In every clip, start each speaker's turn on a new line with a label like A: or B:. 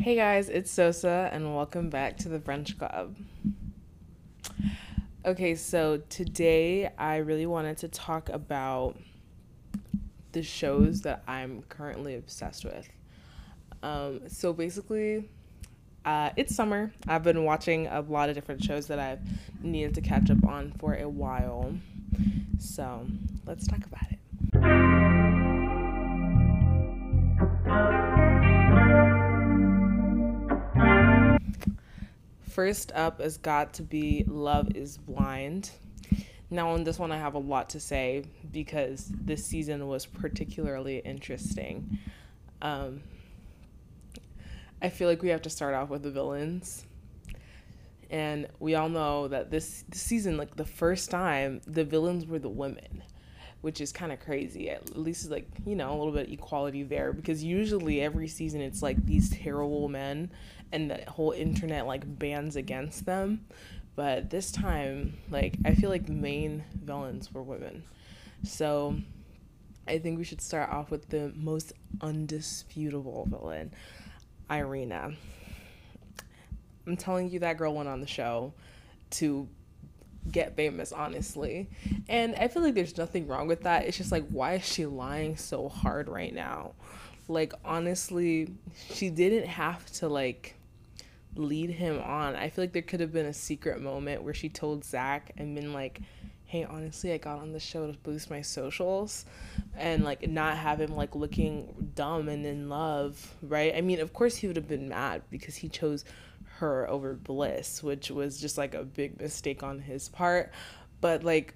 A: Hey guys, it's Sosa, and welcome back to the Brunch Club. Okay, so today I really wanted to talk about the shows that I'm currently obsessed with. Um, so basically, uh, it's summer. I've been watching a lot of different shows that I've needed to catch up on for a while. So let's talk about it. First up has got to be Love is Blind. Now, on this one, I have a lot to say because this season was particularly interesting. Um, I feel like we have to start off with the villains. And we all know that this, this season, like the first time, the villains were the women, which is kind of crazy. At least, like, you know, a little bit of equality there because usually every season it's like these terrible men and the whole internet like bans against them. But this time, like, I feel like the main villains were women. So I think we should start off with the most undisputable villain, Irina. I'm telling you, that girl went on the show to get famous, honestly. And I feel like there's nothing wrong with that. It's just like, why is she lying so hard right now? Like, honestly, she didn't have to, like, lead him on. I feel like there could have been a secret moment where she told Zach and been like, hey, honestly, I got on the show to boost my socials and like not have him like looking dumb and in love, right? I mean, of course, he would have been mad because he chose her over Bliss, which was just like a big mistake on his part. But like,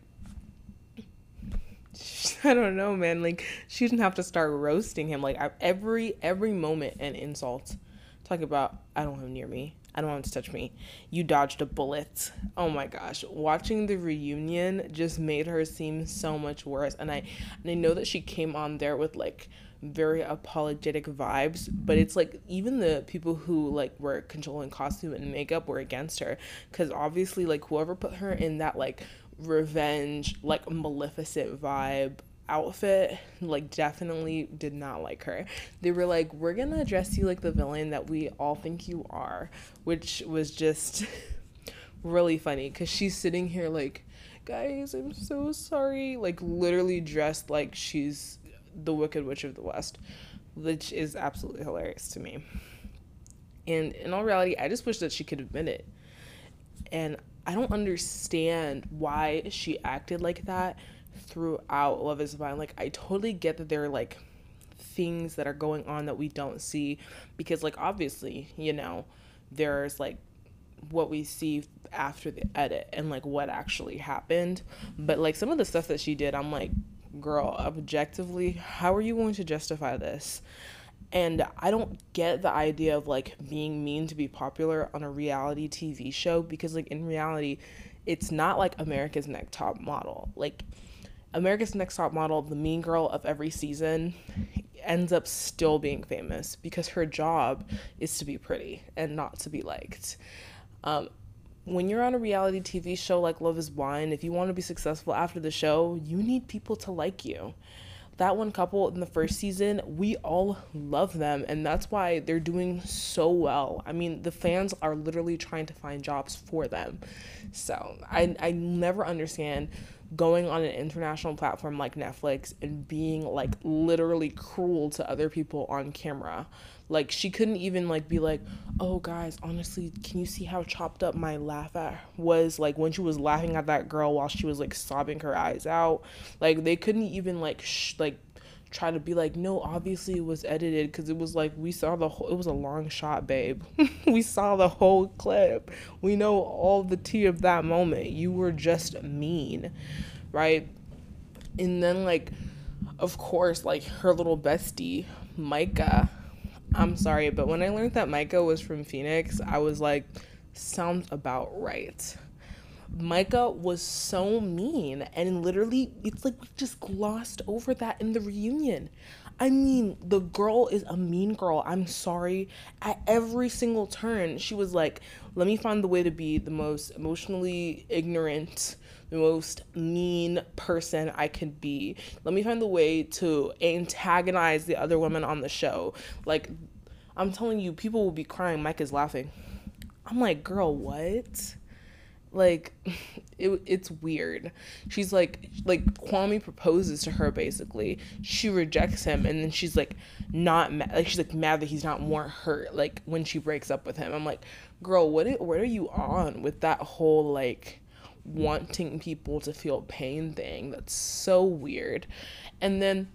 A: I don't know, man. Like, she didn't have to start roasting him. Like, every every moment and insult talking about I don't want him near me. I don't want him to touch me. You dodged a bullet. Oh my gosh. Watching the reunion just made her seem so much worse. And I and I know that she came on there with like very apologetic vibes, but it's like even the people who like were controlling costume and makeup were against her cuz obviously like whoever put her in that like revenge like maleficent vibe outfit like definitely did not like her. They were like, "We're to dress you like the villain that we all think you are," which was just really funny cuz she's sitting here like, "Guys, I'm so sorry." Like literally dressed like she's the Wicked Witch of the West, which is absolutely hilarious to me. And in all reality, I just wish that she could admit it. And I don't understand why she acted like that throughout Love is Blind. Like, I totally get that there are like things that are going on that we don't see because, like, obviously, you know, there's like what we see after the edit and like what actually happened. But like some of the stuff that she did, I'm like, girl, objectively, how are you going to justify this? And I don't get the idea of like being mean to be popular on a reality TV show because, like, in reality, it's not like America's Next Top Model. Like, America's Next Top Model, the mean girl of every season, ends up still being famous because her job is to be pretty and not to be liked. Um, when you're on a reality TV show like Love is Blind, if you want to be successful after the show, you need people to like you. That one couple in the first season, we all love them, and that's why they're doing so well. I mean, the fans are literally trying to find jobs for them. So I, I never understand going on an international platform like Netflix and being like literally cruel to other people on camera. Like she couldn't even like be like, "Oh guys, honestly, can you see how chopped up my laugh at was like when she was laughing at that girl while she was like sobbing her eyes out." Like they couldn't even like sh- like try to be like, no, obviously it was edited because it was like we saw the whole. It was a long shot, babe. we saw the whole clip. We know all the tea of that moment. You were just mean, right? And then like, of course, like her little bestie, Micah. I'm sorry, but when I learned that Micah was from Phoenix, I was like, sounds about right. Micah was so mean, and literally, it's like we just glossed over that in the reunion. I mean, the girl is a mean girl. I'm sorry. At every single turn, she was like, let me find the way to be the most emotionally ignorant, the most mean person I could be. Let me find the way to antagonize the other women on the show. Like, I'm telling you, people will be crying. Mike is laughing. I'm like, girl, what? Like, it, it's weird. She's like, like Kwame proposes to her basically. She rejects him, and then she's like, not mad. Like she's like mad that he's not more hurt. Like when she breaks up with him, I'm like, girl, what? it, what are you on with that whole like? wanting people to feel pain thing that's so weird and then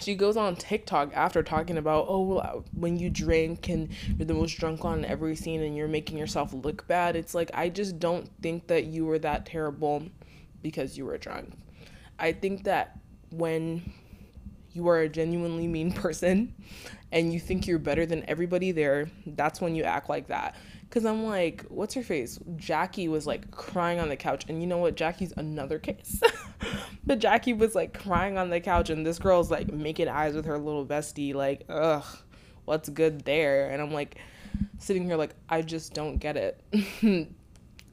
A: she goes on TikTok after talking about, oh, well, uh, when you drink and you're the most drunk on every scene and you're making yourself look bad. It's like, I just don't think that you were that terrible because you were drunk. I think that when you are a genuinely mean person and you think you're better than everybody there, that's when you act like that. Cause I'm like, what's her face? Jackie was like crying on the couch, and you know what? Jackie's another case. but Jackie was like crying on the couch, and this girl's like making eyes with her little bestie, like, ugh, what's good there? And I'm like, sitting here like, I just don't get it.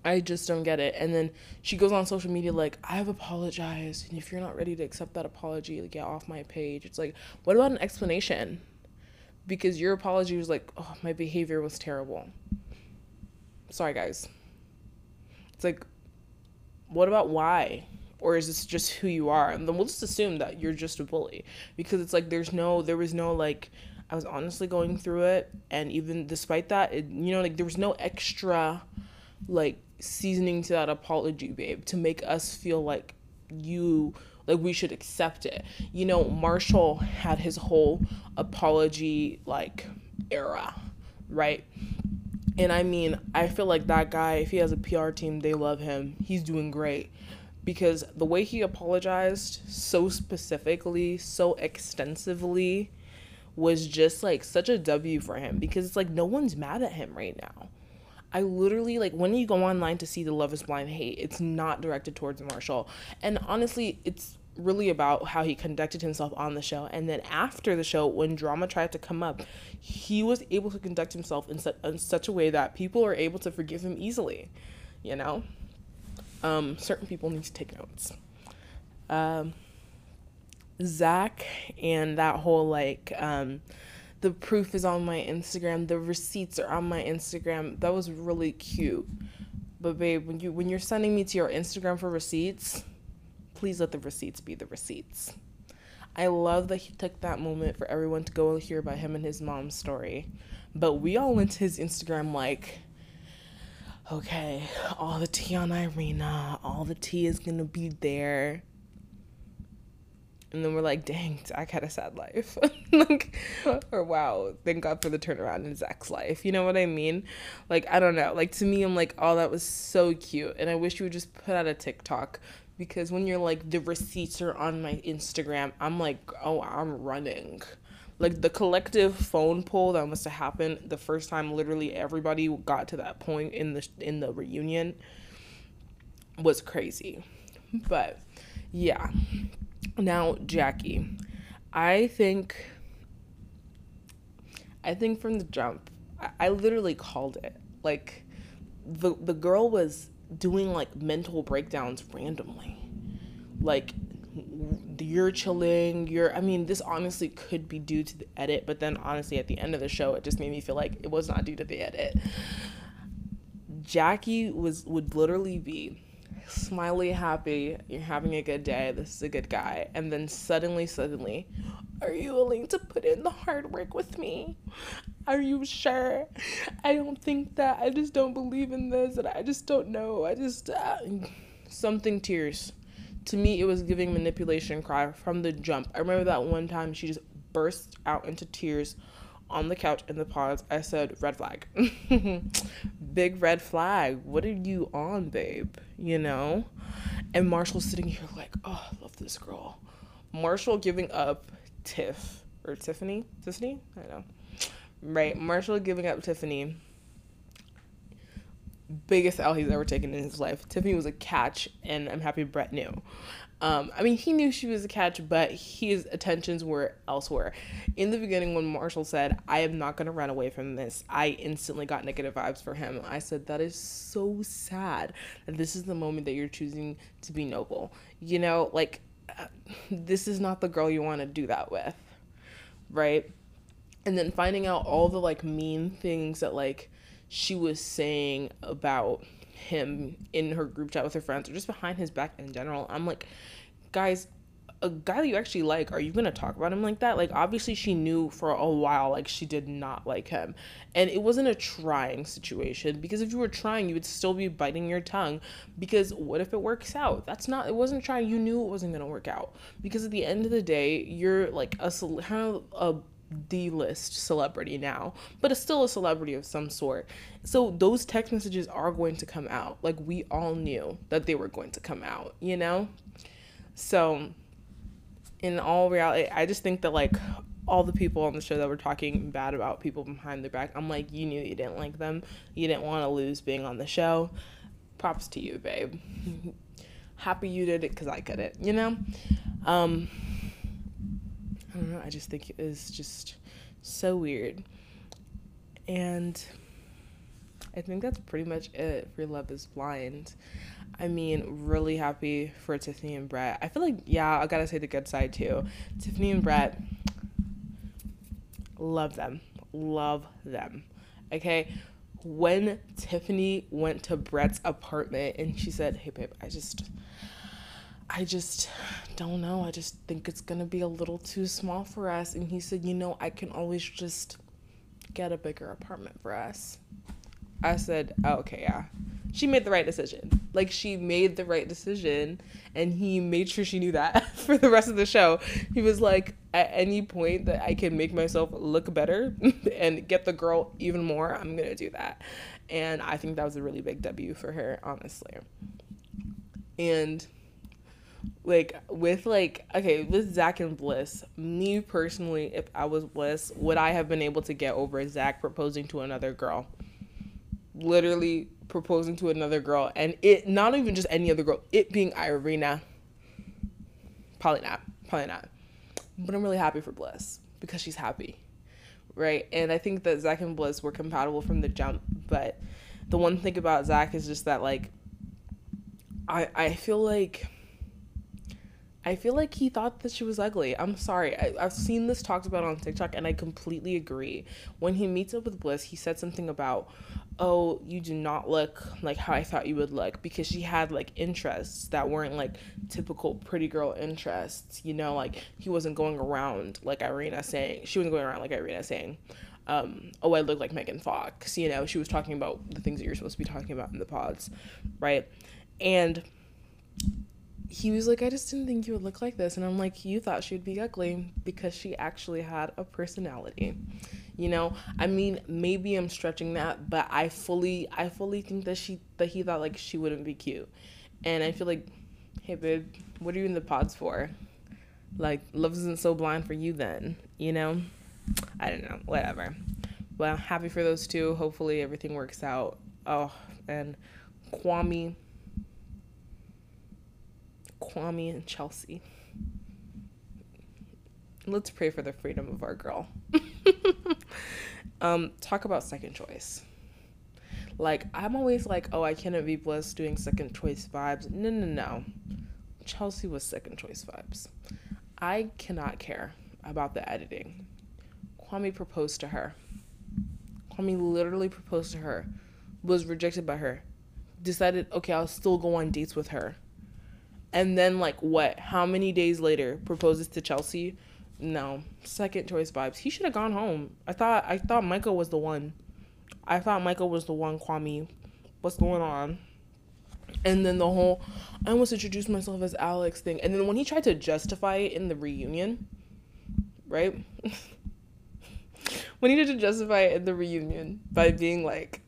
A: I just don't get it. And then she goes on social media like, I have apologized, and if you're not ready to accept that apology, like, get off my page. It's like, what about an explanation? Because your apology was like, oh, my behavior was terrible sorry guys. It's like what about why? Or is this just who you are? And then we'll just assume that you're just a bully. Because it's like there's no there was no like i was honestly going through it. And even despite that it, you know like there was no extra like seasoning to that apology babe to make us feel like you like we should accept it. You know marshall had his whole apology like era right and I mean, I feel like that guy, if he has a PR team, they love him. He's doing great. Because the way he apologized so specifically, so extensively, was just like such a W for him. Because it's like no one's mad at him right now. I literally like when you go online to see the Love is Blind hate, it's not directed towards Marshall. And honestly, it's really about how he conducted himself on the show. And then after the show, when drama tried to come up, he was able to conduct himself in, su- in such a way that people are able to forgive him easily. You know, um, certain people need to take notes. Um, Zach and that whole like, um, the proof is on my Instagram, the receipts are on my Instagram. That was really cute. But babe, when you when you're sending me to your Instagram for receipts, please let the receipts be the receipts. I love that he took that moment for everyone to go hear about him and his mom's story. But we all went to his Instagram like, okay, all the tea on Irina, all the tea is gonna be there. And then we're like, dang, Zach had a sad life. like, or wow, thank God for the turnaround in Zach's life. You know what I mean? Like, I don't know. Like, to me, I'm like, oh, that was so cute. And I wish you would just put out a TikTok because when you're like the receipts are on my Instagram, I'm like, oh, I'm running. Like the collective phone poll that must have happened the first time literally everybody got to that point in the in the reunion was crazy. But yeah. Now, Jackie, I think I think from the jump, I, I literally called it. Like the the girl was doing like mental breakdowns randomly. Like you're chilling, you're I mean, this honestly could be due to the edit, but then honestly at the end of the show it just made me feel like it was not due to the edit. Jackie was would literally be smiley, happy, you're having a good day, this is a good guy, and then suddenly, suddenly, are you willing to put in the hard work with me? Are you sure? I don't think that. I just don't believe in this, and I just don't know. I just uh, something tears. To me, it was giving manipulation cry from the jump. I remember that one time she just burst out into tears on the couch in the pods. I said, "Red flag, big red flag. What are you on, babe? You know?" And Marshall's sitting here like, "Oh, I love this girl." Marshall giving up Tiff or Tiffany, Tiffany, I don't know Right. Marshall giving up Tiffany. Biggest L he's ever taken in his life. Tiffany was a catch, and I'm happy Brett knew. Um, I mean, he knew she was a catch, but his attentions were elsewhere. In the beginning, when Marshall said, I am not going to run away from this, I instantly got negative vibes for him. I said, That is so sad. This is the moment that you're choosing to be noble. You know, like, this is not the girl you want to do that with, right? and then finding out all the like mean things that like she was saying about him in her group chat with her friends or just behind his back in general. I'm like, guys, a guy that you actually like, are you gonna talk about him like that? Like, obviously, she knew for a while, like, she did not like him. And it wasn't a trying situation because if you were trying, you would still be biting your tongue. Because what if it works out? That's not, it wasn't trying. You knew it wasn't gonna work out. Because at the end of the day, you're like a, kind of a D list celebrity now, but it's still a celebrity of some sort. So those text messages are going to come out. Like we all knew that they were going to come out, you know? So in all reality, I just think that like all the people on the show that were talking bad about people behind their back, I'm like, you knew you didn't like them. You didn't want to lose being on the show. Props to you, babe. Happy you did it because I couldn't, you know? Um, I don't know. I just think it is just so weird. And I think that's pretty much it for Love is Blind. I mean, really happy for Tiffany and Brett. I feel like, yeah, I gotta say the good side too. Tiffany and Brett, love them. Love them. Okay. When Tiffany went to Brett's apartment and she said, Hey, babe, I just, I just don't know. I just think it's gonna be a little too small for us. And he said, You know, I can always just get a bigger apartment for us. I said, oh, Okay, yeah. She made the right decision. Like, she made the right decision. And he made sure she knew that for the rest of the show. He was like, At any point that I can make myself look better and get the girl even more, I'm gonna do that. And I think that was a really big W for her, honestly. And like with like okay with Zach and Bliss, me personally, if I was Bliss, would I have been able to get over Zach proposing to another girl? Literally proposing to another girl, and it not even just any other girl, it being Irina. Probably not. Probably not. But I'm really happy for Bliss because she's happy, right? And I think that Zach and Bliss were compatible from the jump. But the one thing about Zach is just that like I I feel like I feel like he thought that she was ugly. I'm sorry. I, have seen this talked about on TikTok and I completely agree. When he meets up with Bliss, he said something about, oh, you do not look like how I thought you would look because she had like interests that weren't like typical pretty girl interests. You know, like he wasn't going around like Irina saying, she wasn't going around like Irina saying, um, oh, I look like Megan Fox. You know, she was talking about the things that you're supposed to be talking about in the pods, right? And he was like, I just didn't think you would look like this. And I'm like, you thought she'd be ugly because she actually had a personality. You know, I mean, maybe I'm stretching that, but I fully, I fully think that she, that he thought like she wouldn't be cute. And I feel like, hey, babe, what are you in the pods for? Like, love isn't so blind for you then, you know? I don't know, whatever. Well, happy for those two. Hopefully everything works out. Oh, and Kwame Kwame and Chelsea. Let's pray for the freedom of our girl. um, talk about second choice. Like, I'm always like, oh, I cannot be blessed doing second choice vibes. No, no, no. Chelsea was second choice vibes. I cannot care about the editing. Kwame proposed to her. Kwame literally proposed to her, was rejected by her, decided, okay, I'll still go on dates with her and then like what? How many days later proposes to Chelsea? No, second choice vibes. He should have gone home. I thought I thought Micah was the one. I thought Micah was the one. Kwame, what's going on? And then the whole I almost introduced myself as Alex thing. And then when he tried to justify it in the reunion, right? when he tried to justify it in the reunion by being like,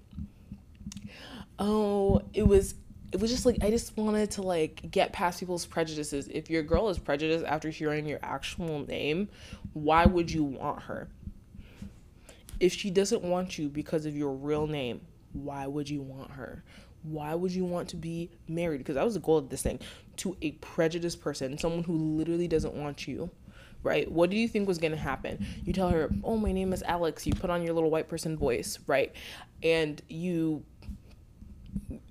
A: oh, it was it was just like I just wanted to like get past people's prejudices. If your girl is prejudiced after hearing your actual name, why would you want her? If she doesn't want you because of your real name, why would you want her? Why would you want to be married? Because that was the goal of this thing to a prejudiced person, someone who literally doesn't want you right? What do you think was gonna happen? You tell her, oh, my name is Alex. You put on your little white person voice, right? And you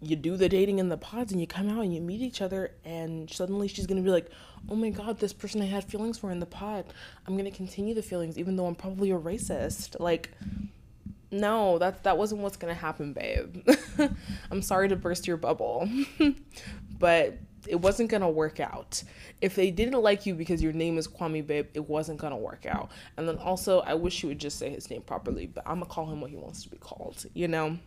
A: you do the dating in the pods and you come out and you meet each other and suddenly she's gonna be like oh my god this person i had feelings for in the pod. I'm gonna continue the feelings even though i'm probably a racist. Like no that that wasn't what's gonna happen babe. I'm sorry to burst your bubble. But it wasn't gonna work out. If they didn't like you because your name is kwame babe it wasn't gonna work out. And then also i wish you would just say his name properly but i'm gonna call him what he wants to be called you know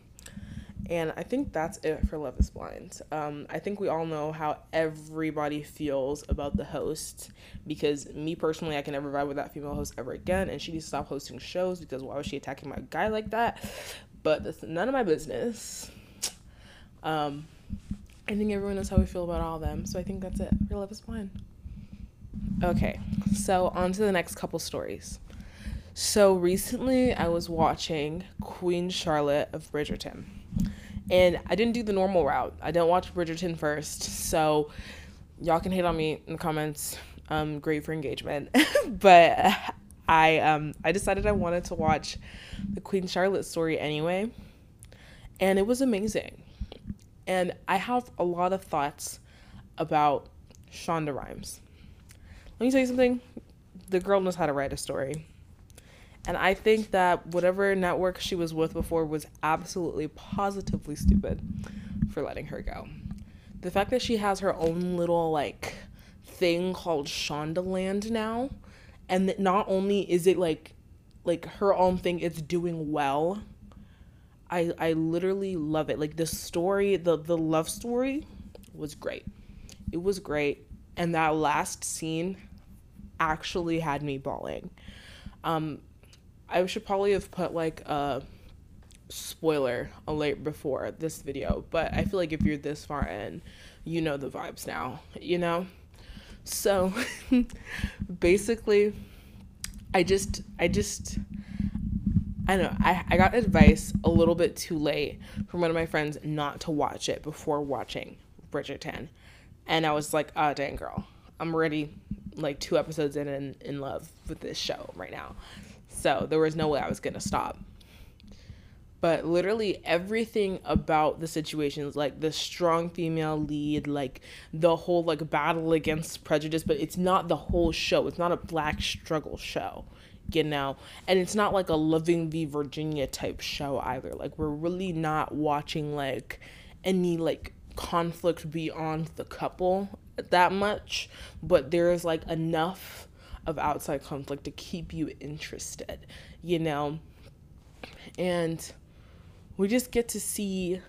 A: and I think that's it for Love is Blind. Um, I think we all know how everybody feels about the host because me personally, I can never vibe with that female host ever again. And she needs to stop hosting shows because why was she attacking my guy like that? But that's none of my business. Um, I think everyone knows how we feel about all of them. So I think that's it for Love is Blind. Okay, so on to the next couple stories. So recently I was watching Queen Charlotte of Bridgerton and I didn't do the normal route. I didn't watch Bridgerton first, so y'all can hate on me in the comments. Um, great for engagement, but I um I decided I wanted to watch the Queen Charlotte story anyway, and it was amazing. And I have a lot of thoughts about Shonda Rhimes. Let me tell you something. The girl knows how to write a story. And I think that whatever network she was with before was absolutely positively stupid for letting her go. The fact that she has her own little like thing called Shondaland now, and that not only is it like like her own thing, it's doing well. I I literally love it. Like the story, the the love story was great. It was great. And that last scene actually had me bawling. Um, I should probably have put like a spoiler alert before this video, but I feel like if you're this far in, you know the vibes now, you know? So basically, I just, I just, I don't know, I, I got advice a little bit too late from one of my friends not to watch it before watching Bridgerton. And I was like, oh, dang, girl, I'm already like two episodes in and in love with this show right now. So there was no way I was going to stop. But literally everything about the situations, like the strong female lead, like the whole like battle against prejudice, but it's not the whole show. It's not a black struggle show, you know? And it's not like a Loving v. Virginia type show either. Like we're really not watching like any like conflict beyond the couple that much, but there's like enough of outside conflict to keep you interested, you know? And we just get to see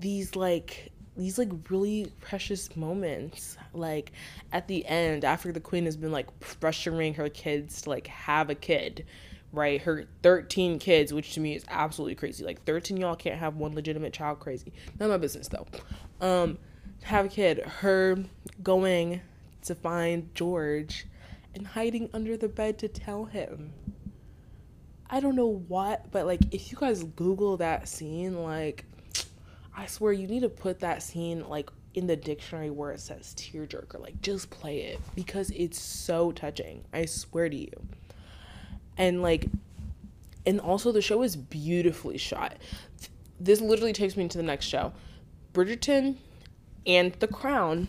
A: these like these like really precious moments. Like at the end after the queen has been like pressuring her kids to like have a kid right? Her 13 kids which to me is absolutely crazy. Like 13 y'all can't have one legitimate child crazy. Not my business though. Um have a kid her going to find George and hiding under the bed to tell him. I don't know what, but like if you guys Google that scene, like I swear you need to put that scene like in the dictionary where it says tearjerker. Like just play it because it's so touching. I swear to you. And like and also the show is beautifully shot. This literally takes me to the next show. Bridgerton and The Crown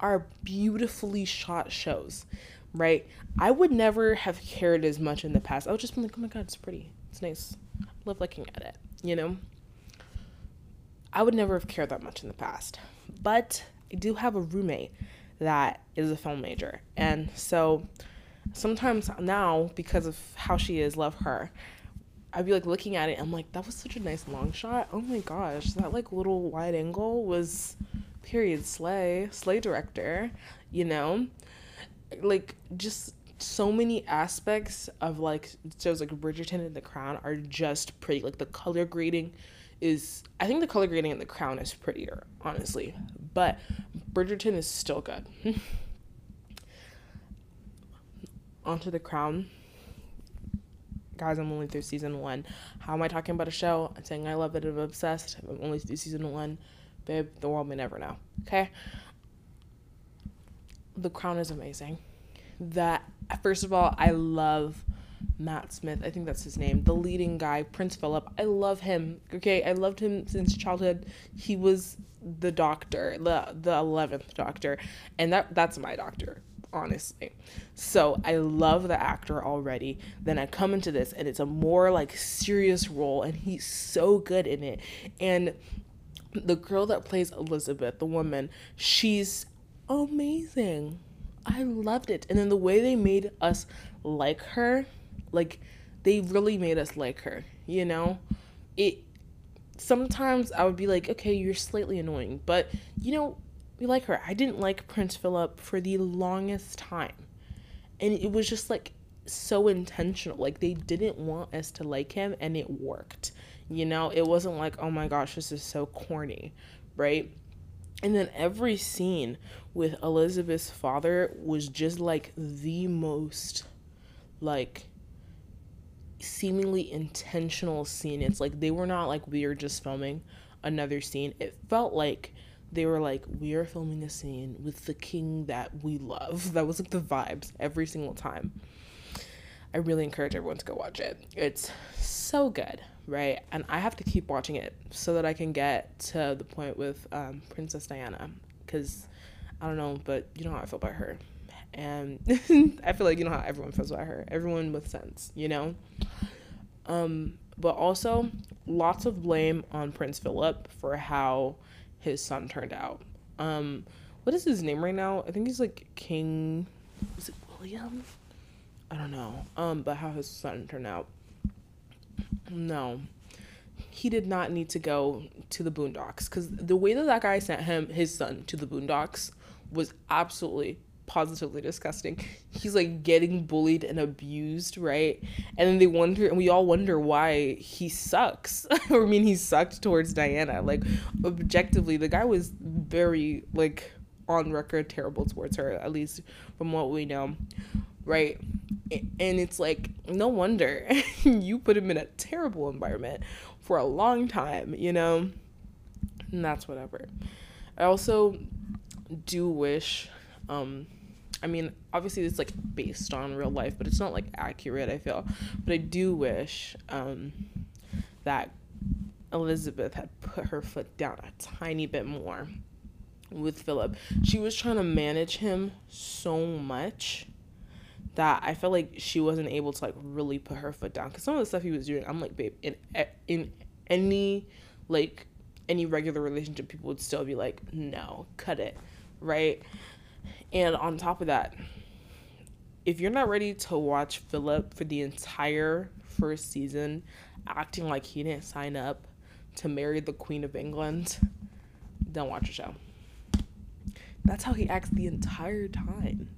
A: are beautifully shot shows, right? I would never have cared as much in the past. I would just be like, oh my god, it's pretty. It's nice. I love looking at it, you know? I would never have cared that much in the past. But I do have a roommate that is a film major. And so sometimes now, because of how she is, love her, I'd be like looking at it. I'm like, that was such a nice long shot. Oh my gosh, that like little wide angle was period slay slay director you know? Like just so many aspects of like shows like bridgerton and the crown are just pretty like the color grading is i think the color grading in the crown is prettier honestly. But bridgerton is still good. Onto the crown. Guys i'm only through season one. How am i talking about a show? I'm saying i love it i'm obsessed. I'm only through season one babe, the world may never know. Okay? The Crown is amazing. That first of all, I love Matt Smith, I think that's his name, the leading guy, Prince Philip. I love him. Okay, I loved him since childhood. He was the doctor, the the eleventh doctor, and that that's my doctor, honestly. So I love the actor already. Then I come into this, and it's a more like serious role, and he's so good in it. And the girl that plays Elizabeth, the woman, she's amazing. I loved it. And then the way they made us like her, like they really made us like her, you know? It sometimes I would be like, okay, you're slightly annoying, but you know, we like her. I didn't like Prince Philip for the longest time. And it was just like so intentional. Like they didn't want us to like him and it worked. You know, it wasn't like, oh my gosh, this is so corny, right? And then every scene with Elizabeth's father was just like the most like seemingly intentional scene. It's like they were not like we are just filming another scene. It felt like they were like we are filming a scene with the king that we love. That was like the vibes every single time. I really encourage everyone to go watch it. It's so good, right? And I have to keep watching it so that I can get to the point with um, Princess Diana because I don't know, but you know how I feel about her. And I feel like you know how everyone feels about her. Everyone with sense, you know? Um, but also lots of blame on Prince Philip for how his son turned out. Um, what is his name right now? I think he's like King is it William? I don't know. Um, but how his son turned out. No. He did not need to go to the boondocks because the way that that guy sent him, his son, to the boondocks was absolutely positively disgusting. He's like getting bullied and abused, right? And then they wonder, and we all wonder why he sucks. I mean, he sucked towards Diana. Like, objectively, the guy was very, like, on record terrible towards her, at least from what we know, right? And it's like, no wonder you put him in a terrible environment for a long time, you know? And that's whatever. I also do wish um I mean, obviously it's like based on real life, but it's not like accurate, I feel. But I do wish um that Elizabeth had put her foot down a tiny bit more with Philip. She was trying to manage him so much that I felt like she wasn't able to like really put her foot down cuz some of the stuff he was doing, I'm like, babe, in in any like any regular relationship people would still be like, "No, cut it." right? And on top of that, if you're not ready to watch Philip for the entire first season acting like he didn't sign up to marry the Queen of England, don't watch the show. That's how he acts the entire time.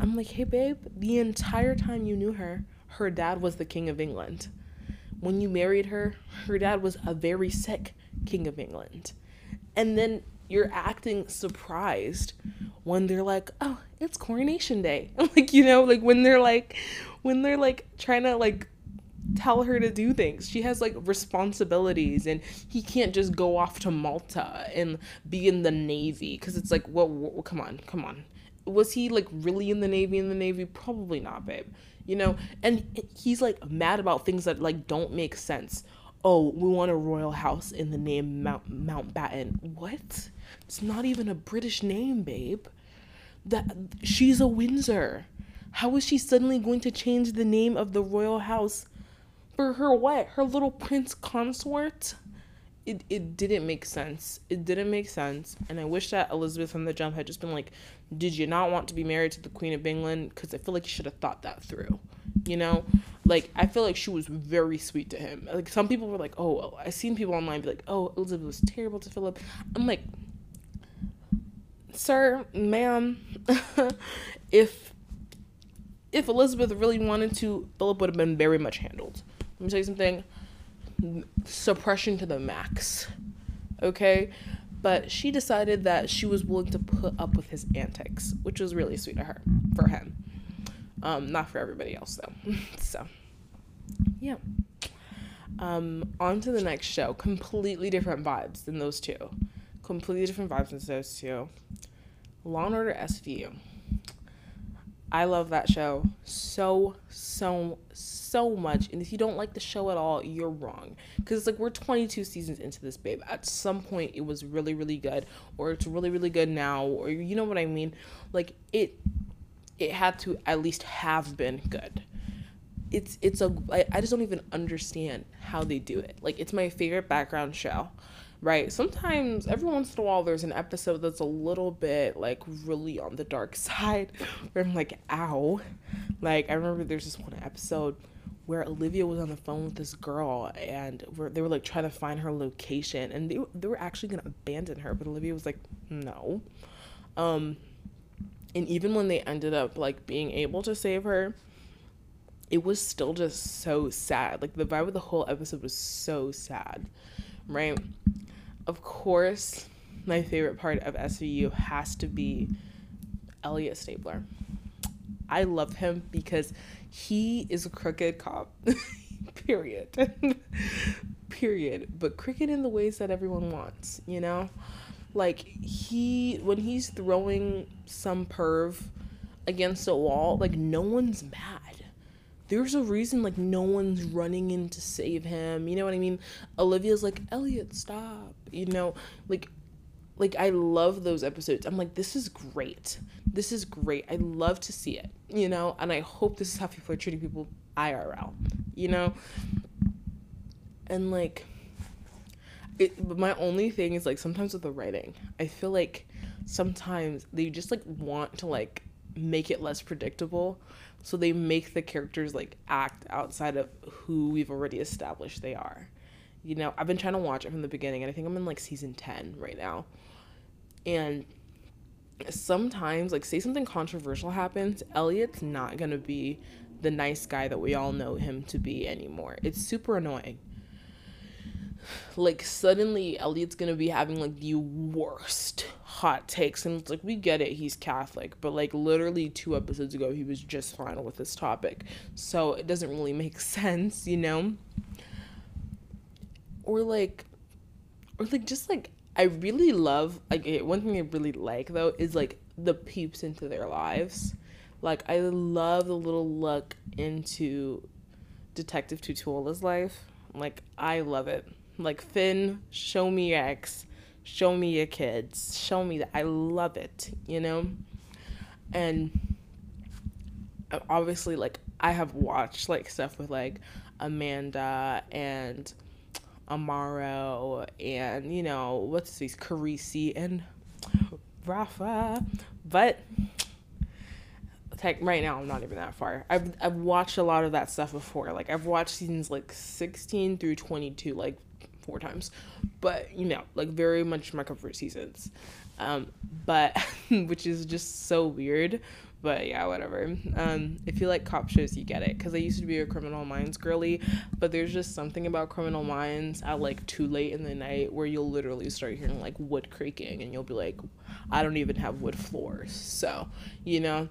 A: I'm like, hey, babe, the entire time you knew her, her dad was the King of England. When you married her, her dad was a very sick King of England. And then you're acting surprised when they're like, "Oh, it's coronation day." like, you know, like when they're like when they're like trying to like tell her to do things. She has like responsibilities and he can't just go off to Malta and be in the navy cuz it's like, "Well, well, come on, come on." Was he like really in the navy in the navy? Probably not, babe. You know, and he's like mad about things that like don't make sense. Oh, we want a royal house in the name Mount Mountbatten. What? It's not even a British name, babe. That she's a Windsor. How is she suddenly going to change the name of the royal house for her what? Her little prince consort? It it didn't make sense. It didn't make sense. And I wish that Elizabeth from the jump had just been like, "Did you not want to be married to the Queen of England?" Cuz I feel like you should have thought that through. You know? Like I feel like she was very sweet to him. Like some people were like, "Oh, I've seen people online be like, "Oh, Elizabeth was terrible to Philip." I'm like, sir, ma'am, if if Elizabeth really wanted to, Philip would have been very much handled. Let me tell you something. Suppression to the max. Okay? But she decided that she was willing to put up with his antics, which was really sweet of her for him. Um, not for everybody else though. so yeah. Um, on to the next show. Completely different vibes than those two. Completely different vibes than those two. Law and Order SVU. I love that show so, so, so much. And if you don't like the show at all, you're wrong. Because it's like we're 22 seasons into this, babe. At some point, it was really, really good, or it's really, really good now, or you know what I mean? Like it, it had to at least have been good. It's it's a I, I just don't even understand how they do it. Like it's my favorite background show right? Sometimes, every once in a while, there's an episode that's a little bit like really on the dark side where I'm like, ow. Like, I remember there's this one episode where Olivia was on the phone with this girl and they were like trying to find her location and they, they were actually going to abandon her, but Olivia was like, no. Um, and even when they ended up like being able to save her, it was still just so sad. Like the vibe of the whole episode was so sad, right? Of course, my favorite part of SVU has to be Elliot Stabler. I love him because he is a crooked cop. Period. Period. But crooked in the ways that everyone wants, you know? Like he when he's throwing some perv against a wall, like no one's mad there's a reason like no one's running in to save him. You know what I mean? Olivia's like, Elliot, stop. You know, like like I love those episodes. I'm like, this is great. This is great. I love to see it, you know, and I hope this is how people are treating people IRL, you know? And like it but my only thing is like sometimes with the writing, I feel like sometimes they just like want to like make it less predictable so they make the characters like act outside of who we've already established they are. You know, I've been trying to watch it from the beginning and I think I'm in like season 10 right now. And sometimes like say something controversial happens, Elliot's not going to be the nice guy that we all know him to be anymore. It's super annoying. Like suddenly Elliot's to be having like the worst hot takes. And it's like we get it he's catholic. But like literally two episodes ago he was just fine with this topic. So it doesn't really make sense you know? Or like or like just like i really love like one thing i really like though is like the peeps into their lives. Like i love the little look into detective tutuola's life. Like i love it like finn show me your ex. Show me your kids. Show me that. I love it you know? And obviously like i have watched like stuff with like amanda and amaro and you know what's these carisi and rafa. But like right now I'm not even that far. I've I've watched a lot of that stuff before. Like I've watched seasons like 16 through 22 like four times, but you know, like very much my comfort seasons. Um, but which is just so weird. But yeah, whatever. Um, if you like cop shows, you get it. Cause I used to be a Criminal Minds girly, but there's just something about Criminal Minds at like too late in the night where you'll literally start hearing like wood creaking, and you'll be like, I don't even have wood floors. So you know,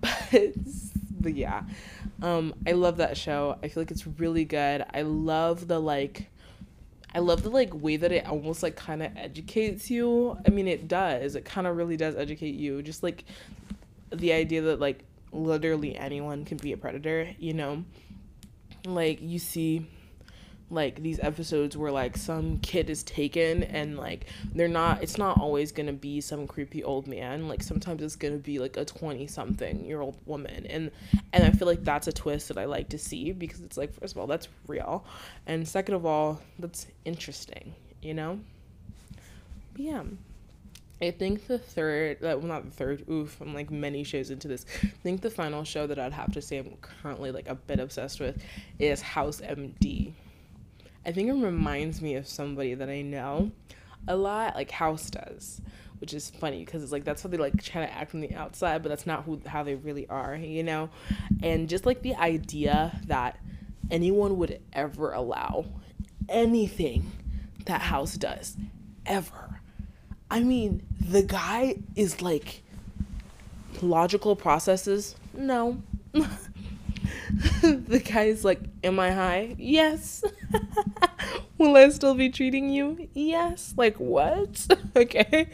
A: but but yeah, um, I love that show. I feel like it's really good. I love the like I love the like way that it almost like kind of educates you. I mean, it does. It kind of really does educate you. Just like the idea that like literally anyone can be a predator, you know? Like you see like these episodes where like some kid is taken and like they're not it's not always gonna be some creepy old man. Like sometimes it's gonna be like a 20 something year old woman. And and i feel like that's a twist that i like to see because it's like first of all that's real. And second of all that's interesting you know? But yeah. I think the third, uh, well, not the third, oof, I'm like many shows into this. I think the final show that I'd have to say I'm currently like a bit obsessed with is House MD. I think it reminds me of somebody that I know a lot, like House does, which is funny because it's like that's how they like try to act on the outside, but that's not who how they really are, you know. And just like the idea that anyone would ever allow anything that House does, ever. I mean, the guy is like logical processes. No. the guy's like, Am I high? Yes. Will I still be treating you? Yes. Like what? okay.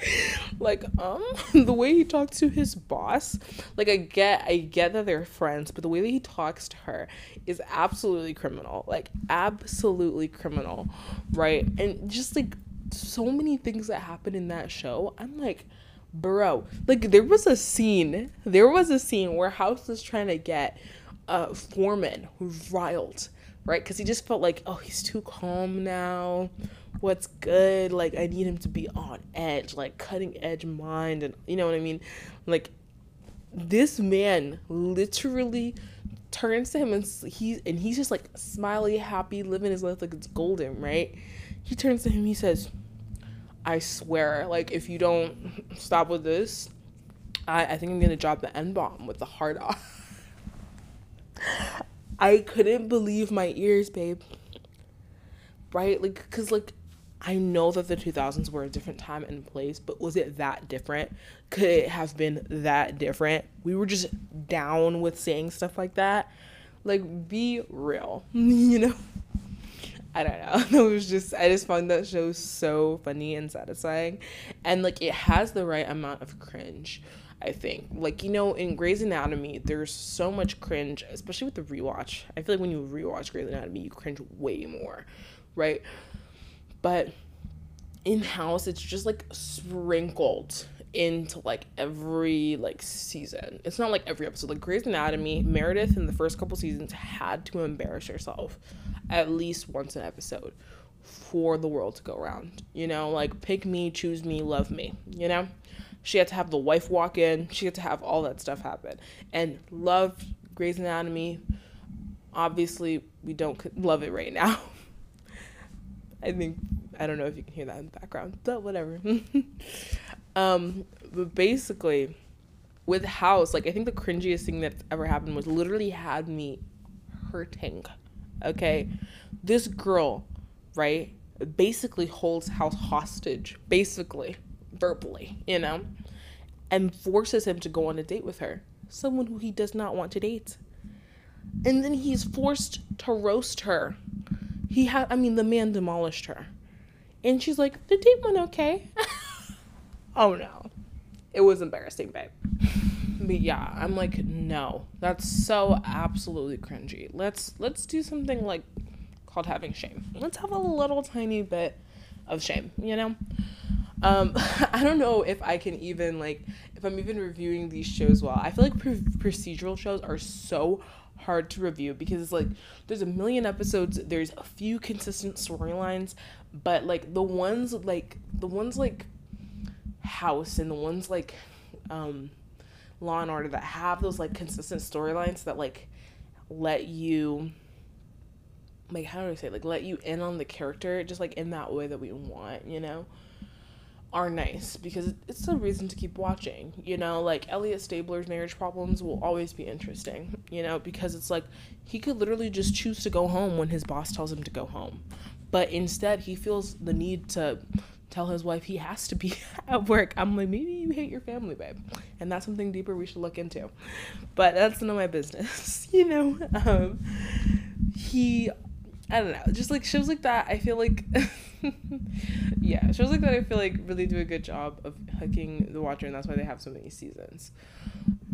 A: Like um the way he talks to his boss, like I get I get that they're friends, but the way that he talks to her is absolutely criminal. Like absolutely criminal, right? And just like so many things that happen in that show. I'm like bro like there was a scene there was a scene where house was trying to get uh foreman who riled right? Because he just felt like, oh, he's too calm now. What's good? Like, I need him to be on edge, like cutting edge mind, and you know what I mean? Like, this man literally turns to him and he's and he's just like smiley, happy, living his life like it's golden, right? He turns to him, he says, I swear, like if you don't stop with this, I, I think I'm gonna drop the N bomb with the heart off. I couldn't believe my ears, babe. Right? Like, cause like, I know that the 2000s were a different time and place, but was it that different? Could it have been that different? We were just down with saying stuff like that. Like, be real, you know? I don't know. It was just I just found that show so funny and satisfying. And like it has the right amount of cringe. I think. Like, you know, in Grey's Anatomy, there's so much cringe, especially with the rewatch. I feel like when you rewatch Grey's Anatomy, you cringe way more, right? But in house, it's just like sprinkled into like every like season. It's not like every episode. Like Grey's Anatomy, Meredith in the first couple seasons had to embarrass herself at least once an episode for the world to go around. You know, like pick me, choose me, love me, you know? She had to have the wife walk in. She had to have all that stuff happen. And loved Grey's Anatomy. Obviously, we don't love it right now. I think I don't know if you can hear that in the background, but whatever. um, but basically, with House, like I think the cringiest thing that's ever happened was literally had me hurting. Okay, this girl, right, basically holds House hostage. Basically, verbally, you know, and forces him to go on a date with her, someone who he does not want to date. And then he's forced to roast her. He had, I mean, the man demolished her. And she's like, the date went okay. oh no. It was embarrassing, babe. But yeah, I'm like, no, that's so absolutely cringy. Let's let's do something like called having shame. Let's have a little tiny bit of shame, you know? Um, I don't know if I can even like if I'm even reviewing these shows well. I feel like procedural shows are so hard to review because it's like there's a million episodes, there's a few consistent storylines, but like the ones like the ones like House and the ones like um Law and Order that have those like consistent storylines that like let you like how do I say like let you in on the character just like in that way that we want, you know? are nice because it's a reason to keep watching. You know, like Elliot Stabler's marriage problems will always be interesting, you know, because it's like he could literally just choose to go home when his boss tells him to go home. But instead, he feels the need to tell his wife he has to be at work. I'm like, maybe you hate your family, babe. And that's something deeper we should look into. But that's none of my business, you know? Um, he I don't know, just like shows like that. I feel like, yeah, shows like that. I feel like really do a good job of hooking the watcher, and that's why they have so many seasons.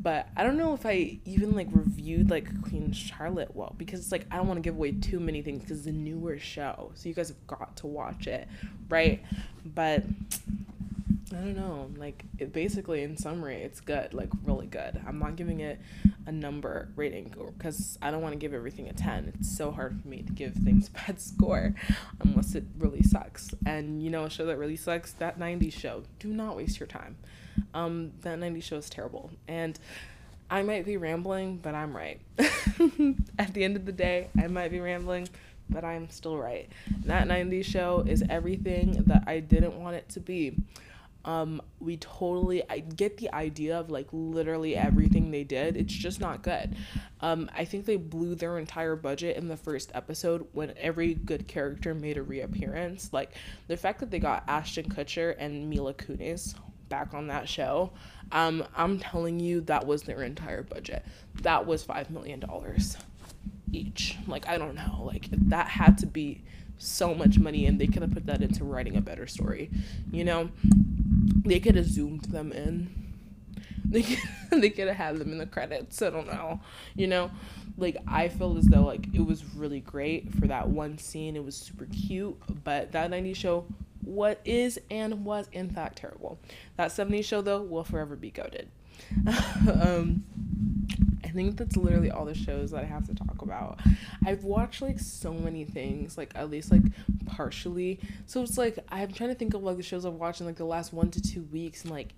A: But I don't know if I even like reviewed like Queen Charlotte well because it's like I don't want to give away too many things because it's a newer show, so you guys have got to watch it, right? But I don't know. Like it basically in summary, it's good, like really good. I'm not giving it a number rating because I don't want to give everything a 10. It's so hard for me to give things a bad score unless it really sucks. And you know, a show that really sucks, that 90s show. Do not waste your time. Um that 90s show is terrible. And I might be rambling, but I'm right. At the end of the day, I might be rambling, but I'm still right. That 90s show is everything that I didn't want it to be um we totally i get the idea of like literally everything they did. It's just not good. Um i think they blew their entire budget in the first episode when every good character made a reappearance. Like the fact that they got ashton kutcher and mila kunis back on that show um i'm telling you that was their entire budget. That was five million dollars each. Like i don't know. Like that had to be so much money and they could have put that into writing a better story. You know, they could have zoomed them in. They could, they could have had them in the credits. I don't know. You know, like I feel as though like it was really great for that one scene. It was super cute, but that 90s show what is and was in fact terrible. That 70s show though will forever be goaded. um, think that's literally all the shows that I have to talk about. I've watched like so many things, like at least like partially. So it's like I'm trying to think of like the shows I've watched in like the last one to two weeks and like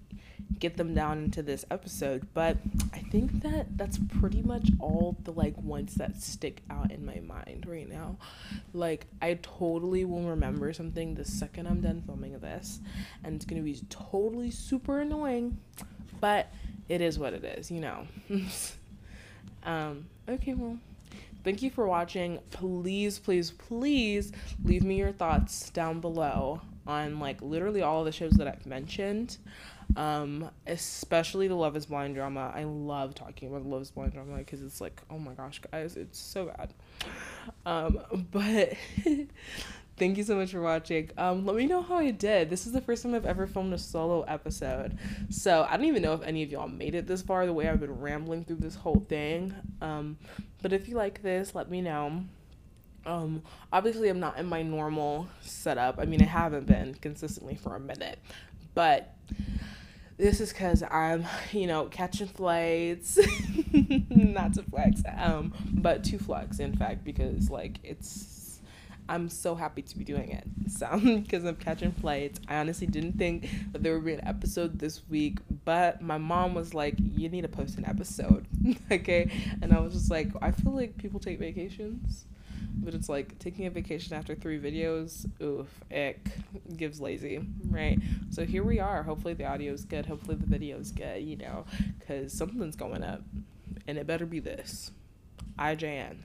A: get them down into this episode. But I think that that's pretty much all the like ones that stick out in my mind right now. Like I totally will remember something the second I'm done filming this, and it's gonna be totally super annoying, but it is what it is, you know. um, okay, well, thank you for watching. Please, please, please leave me your thoughts down below on like literally all of the shows that I've mentioned. Um, especially the Love is Blind drama. I love talking about the Love is Blind drama because it's like, oh my gosh, guys, it's so bad. Um, but thank you so much for watching. Um, let me know how I did. This is the first time I've ever filmed a solo episode. So I don't even know if any of y'all made it this far the way I've been rambling through this whole thing. Um, but if you like this, let me know. Um, obviously I'm not in my normal setup. I mean, I haven't been consistently for a minute, but this is because I'm, you know, catching flights, not to flex, um, but to flex, in fact, because like it's, I'm so happy to be doing it. So, because I'm catching flights, I honestly didn't think that there would be an episode this week, but my mom was like, "You need to post an episode," okay, and I was just like, I feel like people take vacations but it's like taking a vacation after three videos oof ick gives lazy right? So here we are. Hopefully the audio is good. Hopefully the video is good you know because something's going up. And it better be this. Ijn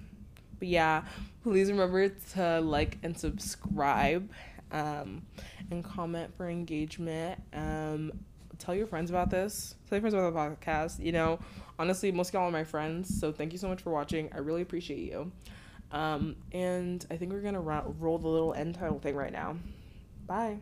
A: but yeah please remember to like and subscribe um, and comment for engagement. Um, tell your friends about this. Tell your friends about the podcast. You know honestly most of y'all are my friends so thank you so much for watching. I really appreciate you. Um, and I think we're gonna ro- roll the little end title thing right now. Bye.